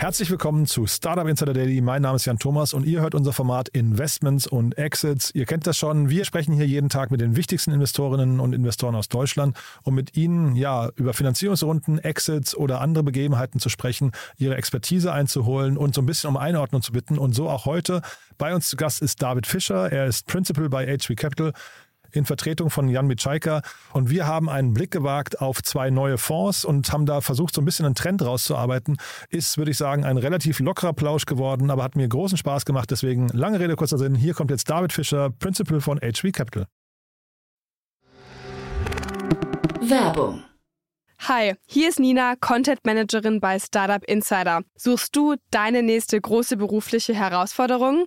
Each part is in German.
Herzlich willkommen zu Startup Insider Daily. Mein Name ist Jan Thomas und ihr hört unser Format Investments und Exits. Ihr kennt das schon. Wir sprechen hier jeden Tag mit den wichtigsten Investorinnen und Investoren aus Deutschland, um mit ihnen ja über Finanzierungsrunden, Exits oder andere Begebenheiten zu sprechen, ihre Expertise einzuholen und so ein bisschen um Einordnung zu bitten. Und so auch heute. Bei uns zu Gast ist David Fischer. Er ist Principal bei HV Capital in Vertretung von Jan Mitschaiker. Und wir haben einen Blick gewagt auf zwei neue Fonds und haben da versucht, so ein bisschen einen Trend rauszuarbeiten. Ist, würde ich sagen, ein relativ lockerer Plausch geworden, aber hat mir großen Spaß gemacht. Deswegen lange Rede, kurzer Sinn. Hier kommt jetzt David Fischer, Principal von HV Capital. Werbung. Hi, hier ist Nina, Content Managerin bei Startup Insider. Suchst du deine nächste große berufliche Herausforderung?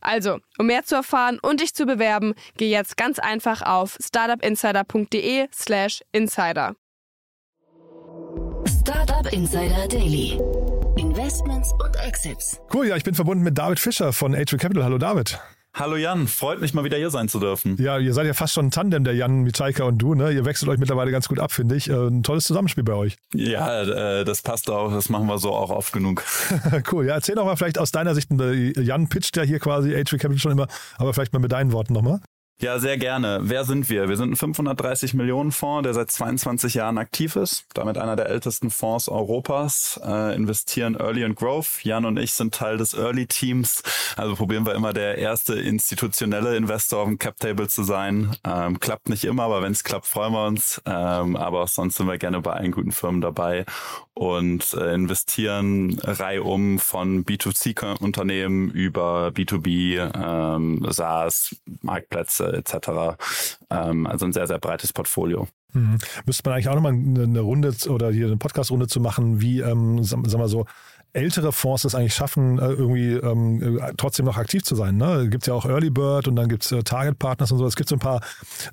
Also, um mehr zu erfahren und dich zu bewerben, geh jetzt ganz einfach auf startupinsider.de/slash insider. Startup Insider Daily. Investments und Exits. Cool, ja, ich bin verbunden mit David Fischer von HV Capital. Hallo David. Hallo Jan, freut mich mal wieder hier sein zu dürfen. Ja, ihr seid ja fast schon ein Tandem, der Jan Mitschaiker und du, ne? Ihr wechselt euch mittlerweile ganz gut ab, finde ich. Äh, ein tolles Zusammenspiel bei euch. Ja, äh, das passt auch, das machen wir so auch oft genug. cool, ja, erzähl doch mal vielleicht aus deiner Sicht, äh, Jan pitcht ja hier quasi HV Capital schon immer, aber vielleicht mal mit deinen Worten nochmal. Ja, sehr gerne. Wer sind wir? Wir sind ein 530 Millionen Fonds, der seit 22 Jahren aktiv ist, damit einer der ältesten Fonds Europas, äh, investieren Early and Growth. Jan und ich sind Teil des Early Teams, also probieren wir immer der erste institutionelle Investor auf dem Cap Table zu sein. Ähm, klappt nicht immer, aber wenn es klappt, freuen wir uns. Ähm, aber auch sonst sind wir gerne bei allen guten Firmen dabei und äh, investieren reihum von B2C-Unternehmen über B2B, ähm, SaaS, Marktplätze etc. Ähm, also ein sehr, sehr breites Portfolio. Mhm. Müsste man eigentlich auch nochmal eine Runde oder hier eine Podcast-Runde zu machen, wie, ähm, sagen wir so, ältere Fonds es eigentlich schaffen, äh, irgendwie ähm, äh, trotzdem noch aktiv zu sein. Ne? Gibt ja auch Early Bird und dann gibt es äh, Target Partners und so. Es gibt so ein paar,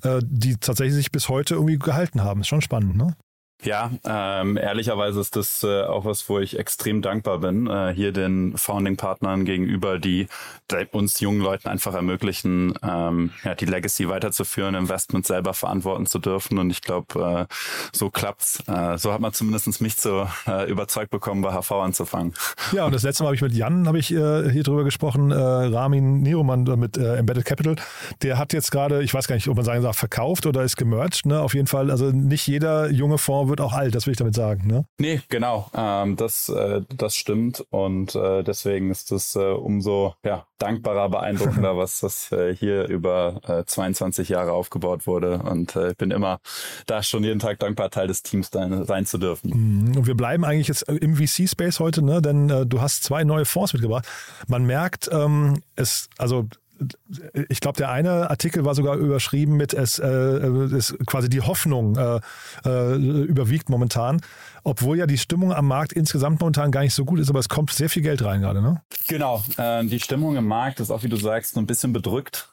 äh, die tatsächlich sich bis heute irgendwie gehalten haben. Ist schon spannend, ne? Ja, ähm, ehrlicherweise ist das äh, auch was, wo ich extrem dankbar bin, äh, hier den Founding-Partnern gegenüber, die uns jungen Leuten einfach ermöglichen, ähm, ja, die Legacy weiterzuführen, Investment selber verantworten zu dürfen. Und ich glaube, äh, so klappt's. Äh, so hat man zumindest mich so äh, überzeugt bekommen, bei HV anzufangen. Ja, und das letzte Mal habe ich mit Jan habe ich äh, hier drüber gesprochen, äh, Ramin Nieroman mit äh, Embedded Capital. Der hat jetzt gerade, ich weiß gar nicht, ob man sagen darf, verkauft oder ist gemerged. Ne? Auf jeden Fall, also nicht jeder junge Fonds wird auch alt, das will ich damit sagen. Ne? Nee, genau. Ähm, das, äh, das stimmt. Und äh, deswegen ist es äh, umso ja, dankbarer, beeindruckender, was das äh, hier über äh, 22 Jahre aufgebaut wurde. Und äh, ich bin immer da schon jeden Tag dankbar, Teil des Teams sein zu dürfen. Mhm. Und wir bleiben eigentlich jetzt im VC-Space heute, ne? denn äh, du hast zwei neue Fonds mitgebracht. Man merkt, ähm, es, also ich glaube, der eine Artikel war sogar überschrieben mit es äh, ist quasi die Hoffnung äh, äh, überwiegt momentan, obwohl ja die Stimmung am Markt insgesamt momentan gar nicht so gut ist, aber es kommt sehr viel Geld rein gerade, ne? Genau, äh, die Stimmung im Markt ist auch, wie du sagst, so ein bisschen bedrückt.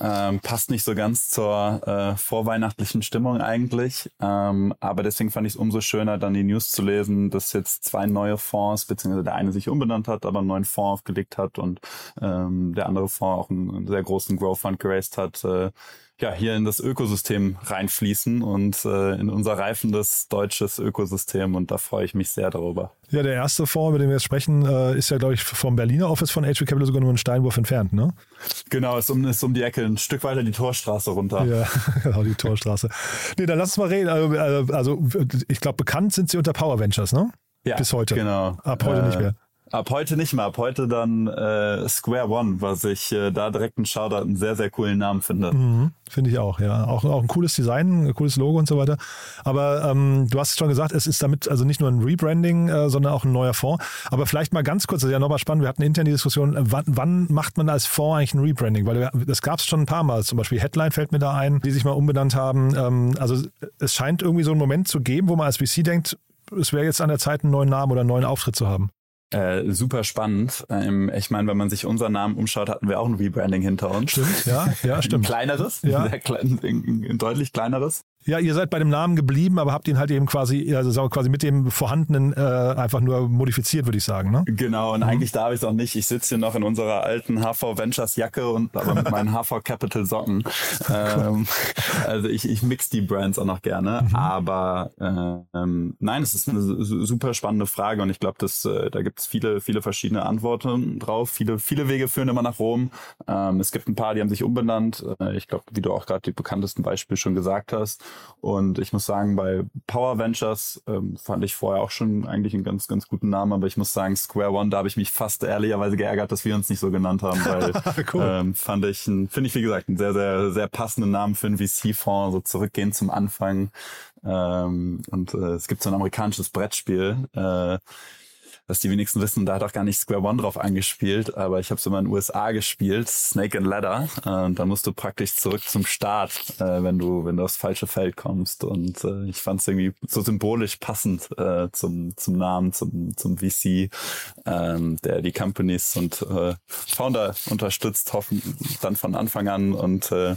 Ähm, passt nicht so ganz zur äh, vorweihnachtlichen Stimmung eigentlich. Ähm, aber deswegen fand ich es umso schöner, dann die News zu lesen, dass jetzt zwei neue Fonds, beziehungsweise der eine sich umbenannt hat, aber einen neuen Fonds aufgelegt hat und ähm, der andere Fonds auch einen, einen sehr großen Growth Fund geraced hat. Äh, ja, hier in das Ökosystem reinfließen und äh, in unser reifendes deutsches Ökosystem und da freue ich mich sehr darüber. Ja, der erste Fonds, über den wir jetzt sprechen, äh, ist ja, glaube ich, vom Berliner Office von HV Capital sogar nur einen Steinwurf entfernt, ne? Genau, ist um, ist um die Ecke, ein Stück weiter die Torstraße runter. Ja, genau, die Torstraße. nee, dann lass uns mal reden. Also, also ich glaube, bekannt sind sie unter Power Ventures, ne? Ja, Bis heute. Genau. Ab heute äh, nicht mehr. Ab heute nicht mehr, ab heute dann äh, Square One, was ich äh, da direkt einen Shoutout, einen sehr, sehr coolen Namen finde. Mhm, finde ich auch, ja. Auch, auch ein cooles Design, ein cooles Logo und so weiter. Aber ähm, du hast schon gesagt, es ist damit also nicht nur ein Rebranding, äh, sondern auch ein neuer Fonds. Aber vielleicht mal ganz kurz, das ist ja nochmal spannend, wir hatten intern die Diskussion, wann, wann macht man als Fonds eigentlich ein Rebranding? Weil das gab es schon ein paar Mal, zum Beispiel Headline fällt mir da ein, die sich mal umbenannt haben. Ähm, also es scheint irgendwie so einen Moment zu geben, wo man als VC denkt, es wäre jetzt an der Zeit, einen neuen Namen oder einen neuen Auftritt zu haben. Äh, super spannend. Ähm, ich meine, wenn man sich unseren Namen umschaut, hatten wir auch ein Rebranding hinter uns. Stimmt, ja, ja, stimmt. Ein kleineres, ja. Sehr klein, ein deutlich kleineres. Ja, ihr seid bei dem Namen geblieben, aber habt ihn halt eben quasi, also quasi mit dem vorhandenen äh, einfach nur modifiziert, würde ich sagen. Ne? Genau, und mhm. eigentlich darf ich es auch nicht. Ich sitze hier noch in unserer alten HV Ventures Jacke und aber mit meinen HV Capital Socken. ähm, also ich, ich mix die Brands auch noch gerne. Mhm. Aber ähm, nein, es ist eine super spannende Frage und ich glaube, dass äh, da gibt es viele, viele verschiedene Antworten drauf. Viele, viele Wege führen immer nach Rom. Ähm, es gibt ein paar, die haben sich umbenannt. Äh, ich glaube, wie du auch gerade die bekanntesten Beispiele schon gesagt hast. Und ich muss sagen, bei Power Ventures ähm, fand ich vorher auch schon eigentlich einen ganz, ganz guten Namen, aber ich muss sagen, Square One, da habe ich mich fast ehrlicherweise geärgert, dass wir uns nicht so genannt haben, weil cool. ähm, fand ich, finde ich wie gesagt, einen sehr, sehr, sehr passenden Namen für einen VC-Fonds, so zurückgehen zum Anfang. Ähm, und äh, es gibt so ein amerikanisches Brettspiel, äh, was die wenigsten wissen, da hat auch gar nicht Square One drauf angespielt, aber ich habe es immer in den USA gespielt, Snake and Ladder. Äh, und da musst du praktisch zurück zum Start, äh, wenn du, wenn du aufs falsche Feld kommst. Und äh, ich fand es irgendwie so symbolisch passend äh, zum, zum Namen, zum, zum VC, ähm, der die Companies und äh, Founder unterstützt, hoffen dann von Anfang an und äh,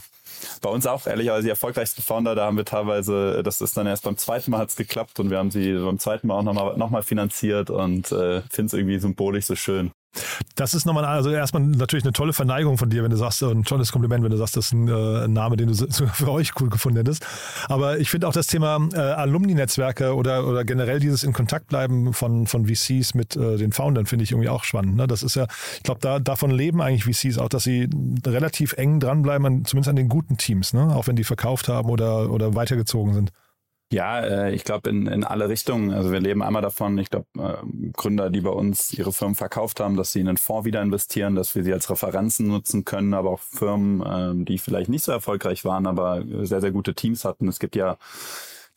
bei uns auch ehrlicherweise die erfolgreichsten Founder, da haben wir teilweise, das ist dann erst beim zweiten Mal hat's geklappt und wir haben sie beim zweiten Mal auch nochmal noch mal finanziert und äh, finde es irgendwie symbolisch so schön. Das ist nochmal, also erstmal natürlich eine tolle Verneigung von dir, wenn du sagst, ein tolles Kompliment, wenn du sagst, das ist ein, äh, Name, den du für euch cool gefunden hättest. Aber ich finde auch das Thema äh, Alumni-Netzwerke oder, oder generell dieses in Kontakt bleiben von, von VCs mit äh, den Foundern finde ich irgendwie auch spannend. Ne? Das ist ja, ich glaube, da, davon leben eigentlich VCs auch, dass sie relativ eng dranbleiben, an, zumindest an den guten Teams, ne? auch wenn die verkauft haben oder, oder weitergezogen sind. Ja, äh, ich glaube in, in alle Richtungen. Also wir leben einmal davon, ich glaube, äh, Gründer, die bei uns ihre Firmen verkauft haben, dass sie in einen Fonds wieder investieren, dass wir sie als Referenzen nutzen können, aber auch Firmen, äh, die vielleicht nicht so erfolgreich waren, aber sehr, sehr gute Teams hatten. Es gibt ja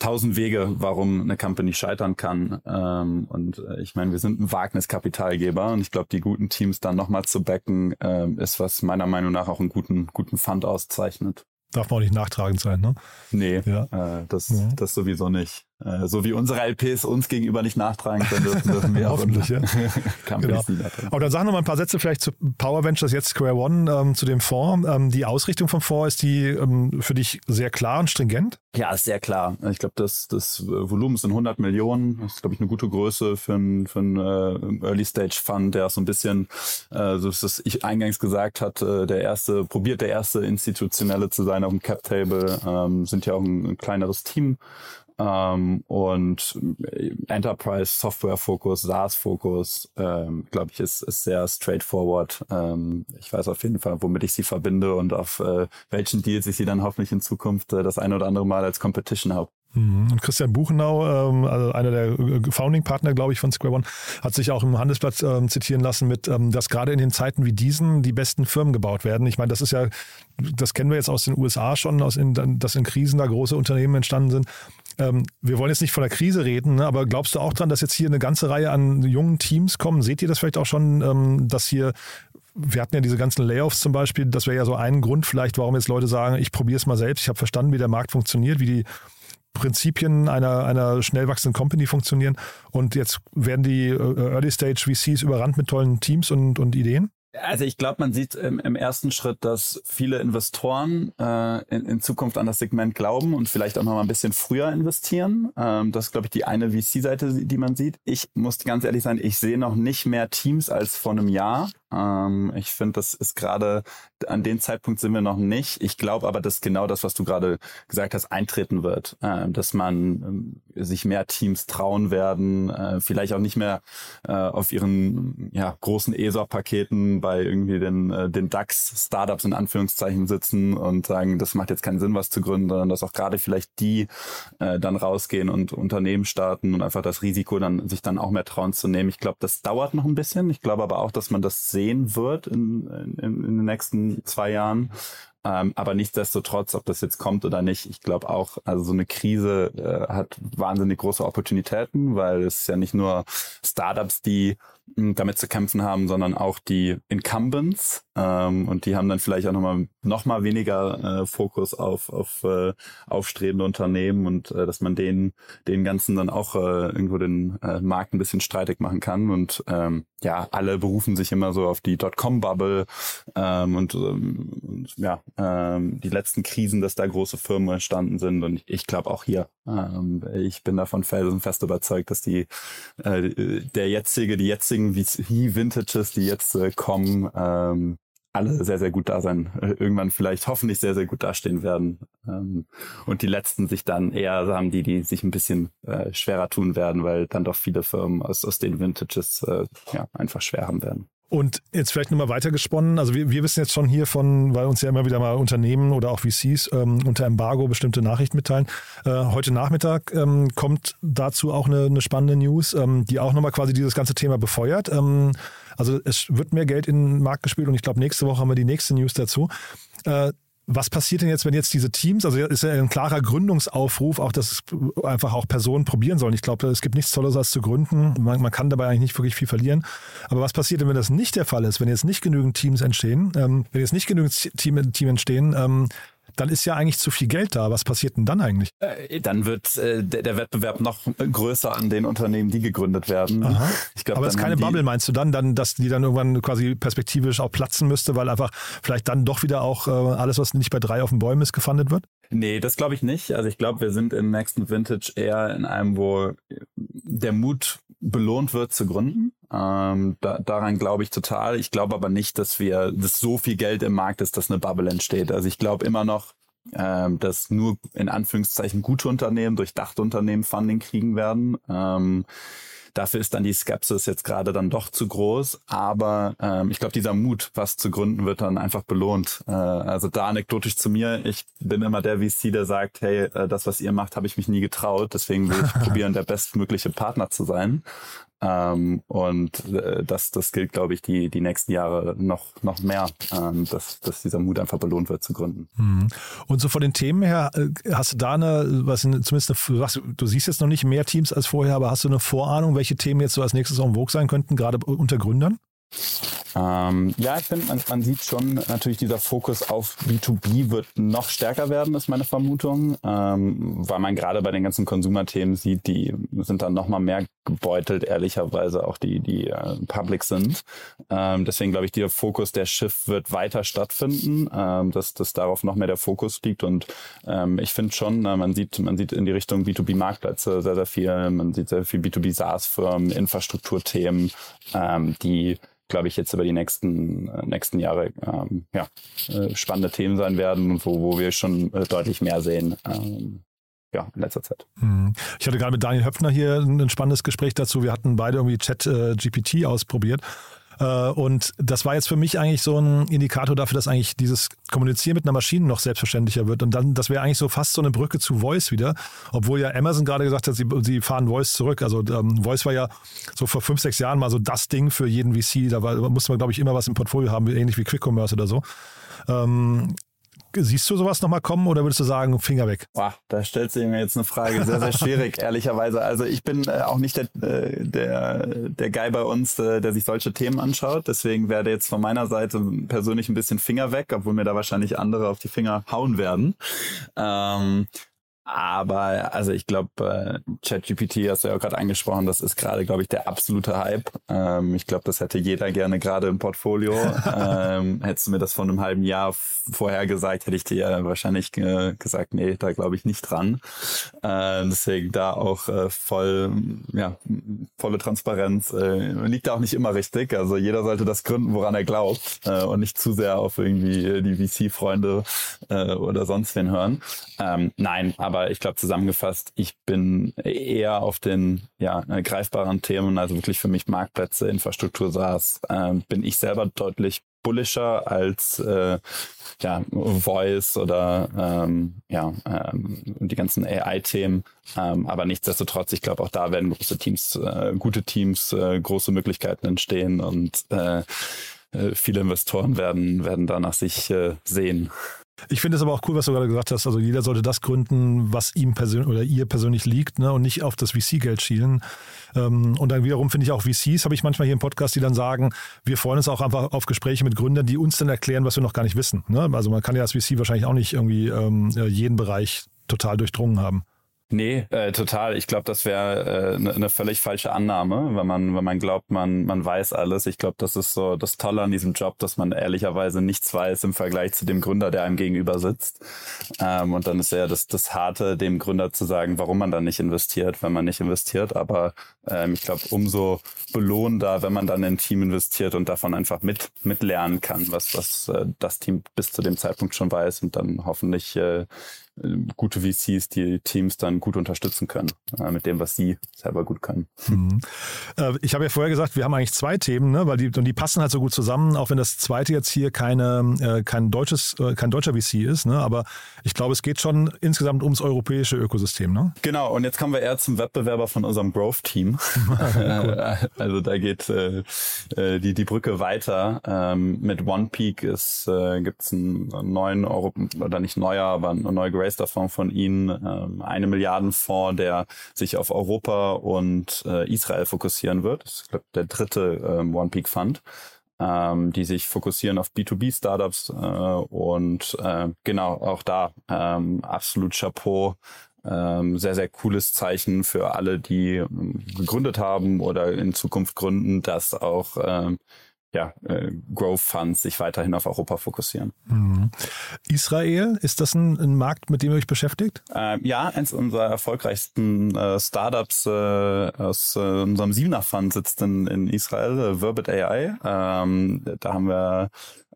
tausend Wege, warum eine Company scheitern kann. Ähm, und äh, ich meine, wir sind ein Wagniskapitalgeber und ich glaube, die guten Teams dann nochmal zu backen, äh, ist, was meiner Meinung nach auch einen guten, guten Fund auszeichnet darf man auch nicht nachtragend sein, ne? Nee, ja. äh, das, ja. das sowieso nicht. Äh, so wie unsere LPs uns gegenüber nicht nachtragen können, dürfen, dürfen wir Hoffentlich, ja. genau. Aber dann sagen wir mal ein paar Sätze vielleicht zu Power Ventures, jetzt Square One, ähm, zu dem Fonds. Ähm, die Ausrichtung vom Fonds, ist die ähm, für dich sehr klar und stringent? Ja, ist sehr klar. Ich glaube, das, das Volumen sind 100 Millionen. Das ist, glaube ich, eine gute Größe für einen für ein, äh, Early-Stage-Fund, der so ein bisschen, äh, so das ich eingangs gesagt hatte, der erste, probiert der erste institutionelle zu sein auf dem Cap-Table, ähm, sind ja auch ein, ein kleineres Team ähm, und Enterprise Software Fokus, SaaS Fokus, ähm, glaube ich, ist, ist sehr straightforward. Ähm, ich weiß auf jeden Fall, womit ich sie verbinde und auf äh, welchen Deals ich sie dann hoffentlich in Zukunft äh, das eine oder andere Mal als Competition habe. Mhm. Und Christian Buchenau, ähm, also einer der äh, Founding-Partner, glaube ich, von Square One, hat sich auch im Handelsblatt ähm, zitieren lassen mit, ähm, dass gerade in den Zeiten wie diesen die besten Firmen gebaut werden. Ich meine, das ist ja, das kennen wir jetzt aus den USA schon, aus in, dass in Krisen da große Unternehmen entstanden sind. Ähm, wir wollen jetzt nicht von der Krise reden, ne, aber glaubst du auch dran, dass jetzt hier eine ganze Reihe an jungen Teams kommen? Seht ihr das vielleicht auch schon, ähm, dass hier wir hatten ja diese ganzen Layoffs zum Beispiel, das wäre ja so ein Grund vielleicht, warum jetzt Leute sagen, ich probiere es mal selbst, ich habe verstanden, wie der Markt funktioniert, wie die Prinzipien einer, einer schnell wachsenden Company funktionieren und jetzt werden die äh, Early Stage VCs überrannt mit tollen Teams und, und Ideen? Also ich glaube, man sieht im, im, ersten Schritt, dass viele Investoren äh, in, in, Zukunft an das Segment glauben und vielleicht auch noch mal ein bisschen früher investieren. Ähm, das ist, glaube ich, die eine VC-Seite, die man sieht. Ich muss ganz ehrlich sein, ich sehe noch nicht mehr Teams als vor einem Jahr. Ähm, ich finde, das ist gerade, an dem Zeitpunkt sind wir noch nicht. Ich glaube aber, dass genau das, was du gerade gesagt hast, eintreten wird. Äh, dass man äh, sich mehr Teams trauen werden, äh, vielleicht auch nicht mehr äh, auf ihren ja, großen ESOP-Paketen bei irgendwie den, äh, den DAX-Startups in Anführungszeichen sitzen und sagen, das macht jetzt keinen Sinn, was zu gründen, sondern dass auch gerade vielleicht die äh, dann rausgehen und Unternehmen starten und einfach das Risiko dann sich dann auch mehr trauen zu nehmen. Ich glaube, das dauert noch ein bisschen. Ich glaube aber auch, dass man das sehen wird in, in, in den nächsten zwei Jahren. Ähm, aber nichtsdestotrotz, ob das jetzt kommt oder nicht, ich glaube auch, also so eine Krise äh, hat wahnsinnig große Opportunitäten, weil es ja nicht nur Startups, die damit zu kämpfen haben, sondern auch die Incumbents. Ähm, und die haben dann vielleicht auch nochmal noch mal weniger äh, Fokus auf, auf äh, aufstrebende Unternehmen und äh, dass man denen den ganzen dann auch äh, irgendwo den äh, Markt ein bisschen streitig machen kann. Und ähm, ja, alle berufen sich immer so auf die Dotcom-Bubble ähm, und, ähm, und ja, ähm, die letzten Krisen, dass da große Firmen entstanden sind. Und ich, glaube auch hier, ähm, ich bin davon felsenfest überzeugt, dass die äh, der jetzige, die jetzige jetzigen VC-Vintages, die jetzt äh, kommen, ähm, alle sehr, sehr gut da sein, äh, irgendwann vielleicht hoffentlich sehr, sehr gut dastehen werden. Ähm, und die letzten sich dann eher haben, die, die sich ein bisschen äh, schwerer tun werden, weil dann doch viele Firmen aus, aus den Vintages äh, ja, einfach schwer haben werden. Und jetzt vielleicht nochmal weitergesponnen. Also wir, wir wissen jetzt schon hier von, weil uns ja immer wieder mal Unternehmen oder auch VCs ähm, unter Embargo bestimmte Nachrichten mitteilen. Äh, heute Nachmittag ähm, kommt dazu auch eine, eine spannende News, ähm, die auch nochmal quasi dieses ganze Thema befeuert. Ähm, also es wird mehr Geld in den Markt gespielt und ich glaube, nächste Woche haben wir die nächste News dazu. Äh, was passiert denn jetzt, wenn jetzt diese Teams, also ist ja ein klarer Gründungsaufruf, auch dass einfach auch Personen probieren sollen. Ich glaube, es gibt nichts Tolles als zu gründen. Man, man, kann dabei eigentlich nicht wirklich viel verlieren. Aber was passiert denn, wenn das nicht der Fall ist, wenn jetzt nicht genügend Teams entstehen, ähm, wenn jetzt nicht genügend Team, Team entstehen, ähm, dann ist ja eigentlich zu viel Geld da. Was passiert denn dann eigentlich? Äh, dann wird äh, der, der, Wettbewerb noch größer an den Unternehmen, die gegründet werden. Glaub, Aber es ist keine Bubble, meinst du dann, dann, dass die dann irgendwann quasi perspektivisch auch platzen müsste, weil einfach vielleicht dann doch wieder auch äh, alles, was nicht bei drei auf den Bäumen ist, gefundet wird? Nee, das glaube ich nicht. Also ich glaube, wir sind im nächsten Vintage eher in einem, wo der Mut belohnt wird zu gründen. Ähm, da, daran glaube ich total. Ich glaube aber nicht, dass wir, dass so viel Geld im Markt ist, dass eine Bubble entsteht. Also ich glaube immer noch, ähm, dass nur in Anführungszeichen gute Unternehmen, durchdachte Unternehmen Funding kriegen werden. Ähm, Dafür ist dann die Skepsis jetzt gerade dann doch zu groß. Aber ähm, ich glaube, dieser Mut, was zu gründen, wird dann einfach belohnt. Äh, also da anekdotisch zu mir, ich bin immer der VC, der sagt, hey, äh, das, was ihr macht, habe ich mich nie getraut. Deswegen will ich probieren, der bestmögliche Partner zu sein. Ähm, und äh, das, das gilt, glaube ich, die, die nächsten Jahre noch, noch mehr, ähm, dass, dass dieser Mut einfach belohnt wird zu gründen. Mhm. Und so von den Themen her, äh, hast du da eine, was zumindest eine, was, du siehst jetzt noch nicht mehr Teams als vorher, aber hast du eine Vorahnung, welche Themen jetzt so als nächstes en vogue sein könnten, gerade unter Gründern? Ähm, ja, ich finde, man, man, sieht schon natürlich dieser Fokus auf B2B wird noch stärker werden, ist meine Vermutung, ähm, weil man gerade bei den ganzen Consumer-Themen sieht, die sind dann noch mal mehr gebeutelt, ehrlicherweise auch die, die äh, public sind. Ähm, deswegen glaube ich, der Fokus der Schiff wird weiter stattfinden, ähm, dass, dass darauf noch mehr der Fokus liegt. Und ähm, ich finde schon, äh, man sieht, man sieht in die Richtung B2B-Marktplätze sehr, sehr viel, man sieht sehr viel B2B-SaaS-Firmen, Infrastrukturthemen, ähm, die glaube ich, jetzt über die nächsten, äh, nächsten Jahre ähm, ja, äh, spannende Themen sein werden, wo, wo wir schon äh, deutlich mehr sehen. Ähm, ja, in letzter Zeit. Mhm. Ich hatte gerade mit Daniel Höpfner hier ein spannendes Gespräch dazu. Wir hatten beide irgendwie Chat äh, GPT ausprobiert und das war jetzt für mich eigentlich so ein Indikator dafür, dass eigentlich dieses Kommunizieren mit einer Maschine noch selbstverständlicher wird. Und dann, das wäre eigentlich so fast so eine Brücke zu Voice wieder. Obwohl ja Amazon gerade gesagt hat, sie, sie fahren Voice zurück. Also ähm, Voice war ja so vor fünf, sechs Jahren mal so das Ding für jeden VC. Da war, musste man, glaube ich, immer was im Portfolio haben, ähnlich wie Quick Commerce oder so. Ähm, Siehst du sowas nochmal kommen oder würdest du sagen, Finger weg? Boah, da stellt sich mir jetzt eine Frage, sehr, sehr schwierig, ehrlicherweise. Also ich bin äh, auch nicht der, äh, der, der Guy bei uns, äh, der sich solche Themen anschaut. Deswegen werde jetzt von meiner Seite persönlich ein bisschen Finger weg, obwohl mir da wahrscheinlich andere auf die Finger hauen werden. Ähm, Aber also ich glaube, äh, ChatGPT hast du ja auch gerade angesprochen, das ist gerade, glaube ich, der absolute Hype. Ähm, ich glaube, das hätte jeder gerne gerade im Portfolio. ähm, hättest du mir das vor einem halben Jahr vorher gesagt, hätte ich dir ja wahrscheinlich äh, gesagt, nee, da glaube ich nicht dran. Äh, deswegen da auch äh, voll, ja, volle Transparenz. Äh, liegt da auch nicht immer richtig. Also jeder sollte das gründen, woran er glaubt äh, und nicht zu sehr auf irgendwie die VC-Freunde äh, oder sonst wen hören. Ähm, nein, aber aber ich glaube zusammengefasst, ich bin eher auf den ja, äh, greifbaren Themen, also wirklich für mich Marktplätze, Infrastruktur SaaS, äh, bin ich selber deutlich bullischer als äh, ja, Voice oder ähm, ja, ähm, die ganzen AI-Themen. Ähm, aber nichtsdestotrotz, ich glaube, auch da werden große Teams, äh, gute Teams, äh, große Möglichkeiten entstehen und äh, äh viele Investoren werden, werden danach sich sehen. Ich finde es aber auch cool, was du gerade gesagt hast. Also jeder sollte das gründen, was ihm persönlich oder ihr persönlich liegt, ne? und nicht auf das VC-Geld schielen. Ähm, und dann wiederum finde ich auch VCs, habe ich manchmal hier im Podcast, die dann sagen, wir freuen uns auch einfach auf Gespräche mit Gründern, die uns dann erklären, was wir noch gar nicht wissen. Ne? Also man kann ja als VC wahrscheinlich auch nicht irgendwie ähm, jeden Bereich total durchdrungen haben. Nee, äh, total. Ich glaube, das wäre eine äh, ne völlig falsche Annahme, wenn man, wenn man glaubt, man, man weiß alles. Ich glaube, das ist so das Tolle an diesem Job, dass man ehrlicherweise nichts weiß im Vergleich zu dem Gründer, der einem gegenüber sitzt. Ähm, und dann ist ja das, das Harte, dem Gründer zu sagen, warum man dann nicht investiert, wenn man nicht investiert. Aber ähm, ich glaube, umso belohnender, wenn man dann in ein Team investiert und davon einfach mit, mitlernen kann, was, was äh, das Team bis zu dem Zeitpunkt schon weiß und dann hoffentlich äh, gute VCs, die Teams dann gut unterstützen können äh, mit dem, was sie selber gut können. Mhm. Äh, ich habe ja vorher gesagt, wir haben eigentlich zwei Themen, ne? weil die und die passen halt so gut zusammen, auch wenn das zweite jetzt hier keine äh, kein deutsches äh, kein deutscher VC ist, ne? aber ich glaube, es geht schon insgesamt ums europäische Ökosystem, ne? Genau. Und jetzt kommen wir eher zum Wettbewerber von unserem Growth Team. cool. also da geht äh, äh, die die Brücke weiter. Ähm, mit OnePeak ist äh, gibt's einen neuen Euro oder nicht neuer, aber einen neu Raster-Fonds von Ihnen, ähm, eine Milliardenfonds, der sich auf Europa und äh, Israel fokussieren wird. Das ist, glaube der dritte ähm, One Peak Fund. Ähm, die sich fokussieren auf B2B-Startups äh, und äh, genau auch da ähm, absolut Chapeau ähm, sehr, sehr cooles Zeichen für alle, die ähm, gegründet haben oder in Zukunft gründen, dass auch ähm, ja, äh, Growth Funds sich weiterhin auf Europa fokussieren. Mhm. Israel, ist das ein, ein, Markt, mit dem ihr euch beschäftigt? Ähm, ja, eins unserer erfolgreichsten äh, Startups äh, aus äh, unserem Siebener Fund sitzt in, in Israel, äh, Verbit AI. Ähm, da haben wir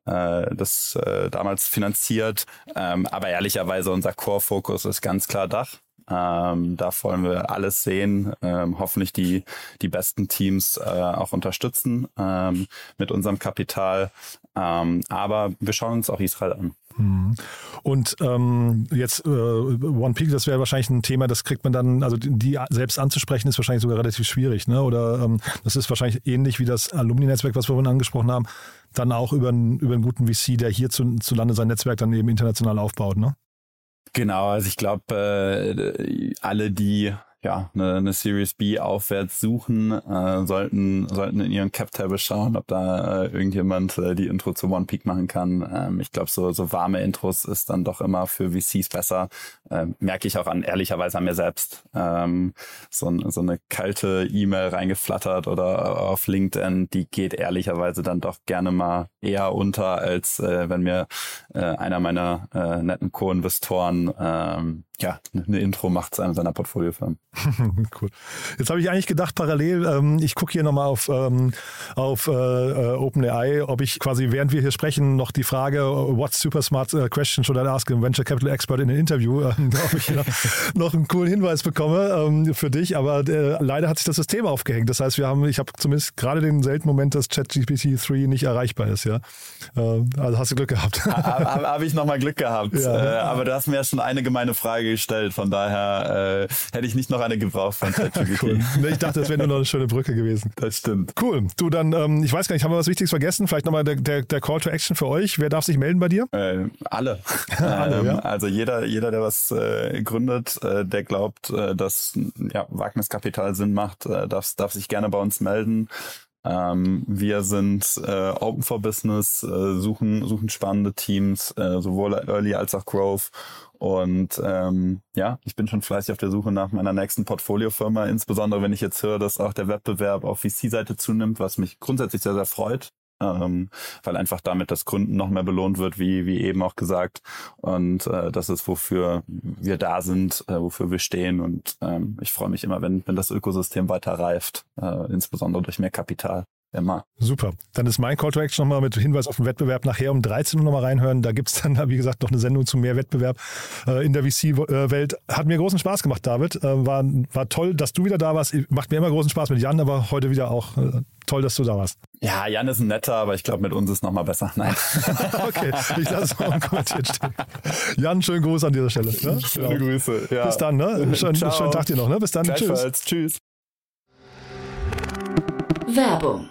äh, das äh, damals finanziert. Ähm, aber ehrlicherweise unser Core-Fokus ist ganz klar Dach. Ähm, da wollen wir alles sehen, ähm, hoffentlich die, die besten Teams äh, auch unterstützen ähm, mit unserem Kapital. Ähm, aber wir schauen uns auch Israel an. Mhm. Und ähm, jetzt äh, One Peak, das wäre wahrscheinlich ein Thema, das kriegt man dann, also die selbst anzusprechen, ist wahrscheinlich sogar relativ schwierig, ne? Oder ähm, das ist wahrscheinlich ähnlich wie das Alumni-Netzwerk, was wir vorhin angesprochen haben, dann auch über einen, über einen guten VC, der hier zu, zu Lande sein Netzwerk dann eben international aufbaut, ne? Genau, also ich glaube, äh, alle, die ja, eine, eine Series B aufwärts suchen, äh, sollten, sollten in ihren Cap-Table schauen, ob da äh, irgendjemand äh, die Intro zu One Peak machen kann. Ähm, ich glaube, so, so warme Intros ist dann doch immer für VCs besser. Ähm, merke ich auch an, ehrlicherweise an mir selbst. Ähm, so, so eine kalte E-Mail reingeflattert oder auf LinkedIn, die geht ehrlicherweise dann doch gerne mal eher unter, als äh, wenn mir äh, einer meiner äh, netten Co-Investoren ähm, ja, eine Intro macht zu einem seiner Portfoliofirmen. cool. Jetzt habe ich eigentlich gedacht, parallel, ähm, ich gucke hier nochmal auf, ähm, auf äh, äh, OpenAI, ob ich quasi, während wir hier sprechen, noch die Frage, what super smart uh, question should I ask a venture capital expert in an interview, äh, ob ich noch, noch einen coolen Hinweis bekomme ähm, für dich. Aber äh, leider hat sich das System aufgehängt. Das heißt, wir haben, ich habe zumindest gerade den seltenen Moment, dass ChatGPT 3 nicht erreichbar ist. Ja, äh, Also hast du Glück gehabt. Habe hab ich nochmal Glück gehabt. Ja. Äh, aber du hast mir ja schon eine gemeine Frage gestellt. Von daher äh, hätte ich nicht noch eine gebraucht von ChatGPT. cool. Ich dachte, das wäre nur noch eine schöne Brücke gewesen. Das stimmt. Cool. Du, dann, ähm, ich weiß gar nicht, haben wir was Wichtiges vergessen? Vielleicht nochmal der, der, der Call to Action für euch. Wer darf sich melden bei dir? Äh, alle. alle ähm, ja? Also jeder, jeder, der was äh, gründet, äh, der glaubt, äh, dass ja, Wagniskapital Sinn macht, äh, darf, darf sich gerne bei uns melden. Ähm, wir sind äh, Open for Business, äh, suchen, suchen spannende Teams, äh, sowohl Early als auch Growth. Und ähm, ja, ich bin schon fleißig auf der Suche nach meiner nächsten Portfoliofirma, insbesondere wenn ich jetzt höre, dass auch der Wettbewerb auf VC-Seite zunimmt, was mich grundsätzlich sehr, sehr freut ähm, weil einfach damit das Gründen noch mehr belohnt wird, wie, wie eben auch gesagt. Und äh, das ist, wofür wir da sind, äh, wofür wir stehen. Und ähm, ich freue mich immer, wenn, wenn das Ökosystem weiter reift, äh, insbesondere durch mehr Kapital. Immer. Super. Dann ist mein Call to Action nochmal mit Hinweis auf den Wettbewerb nachher um 13 Uhr nochmal reinhören. Da gibt es dann, wie gesagt, noch eine Sendung zu mehr Wettbewerb äh, in der VC-Welt. Hat mir großen Spaß gemacht, David. Äh, war, war toll, dass du wieder da warst. Macht mir immer großen Spaß mit Jan, aber heute wieder auch äh, toll, dass du da warst. Ja, Jan ist ein netter, aber ich glaube, mit uns ist nochmal besser. Nein. okay, ich lasse es mal unkommentiert stehen. Jan, schönen Gruß an dieser Stelle. Ne? Schöne genau. Grüße. Ja. Bis dann, ne? Schönen, schönen Tag dir noch, ne? Bis dann. Tschüss. Tschüss. Werbung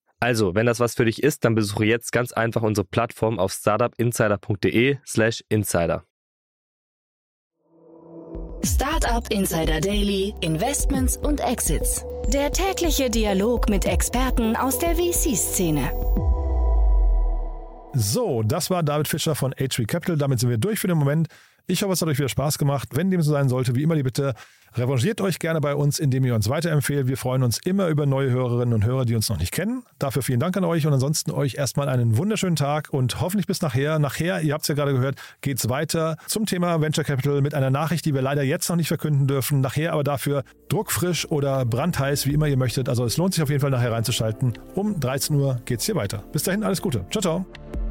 Also, wenn das was für dich ist, dann besuche jetzt ganz einfach unsere Plattform auf startupinsider.de/slash insider. Startup Insider Daily, Investments und Exits. Der tägliche Dialog mit Experten aus der VC-Szene. So, das war David Fischer von H3 Capital. Damit sind wir durch für den Moment. Ich hoffe, es hat euch wieder Spaß gemacht. Wenn dem so sein sollte, wie immer die Bitte, revanchiert euch gerne bei uns, indem ihr uns weiterempfehlt. Wir freuen uns immer über neue Hörerinnen und Hörer, die uns noch nicht kennen. Dafür vielen Dank an euch und ansonsten euch erstmal einen wunderschönen Tag und hoffentlich bis nachher. Nachher, ihr habt es ja gerade gehört, geht es weiter zum Thema Venture Capital mit einer Nachricht, die wir leider jetzt noch nicht verkünden dürfen. Nachher aber dafür druckfrisch oder brandheiß, wie immer ihr möchtet. Also es lohnt sich auf jeden Fall nachher reinzuschalten. Um 13 Uhr geht es hier weiter. Bis dahin, alles Gute. Ciao, ciao.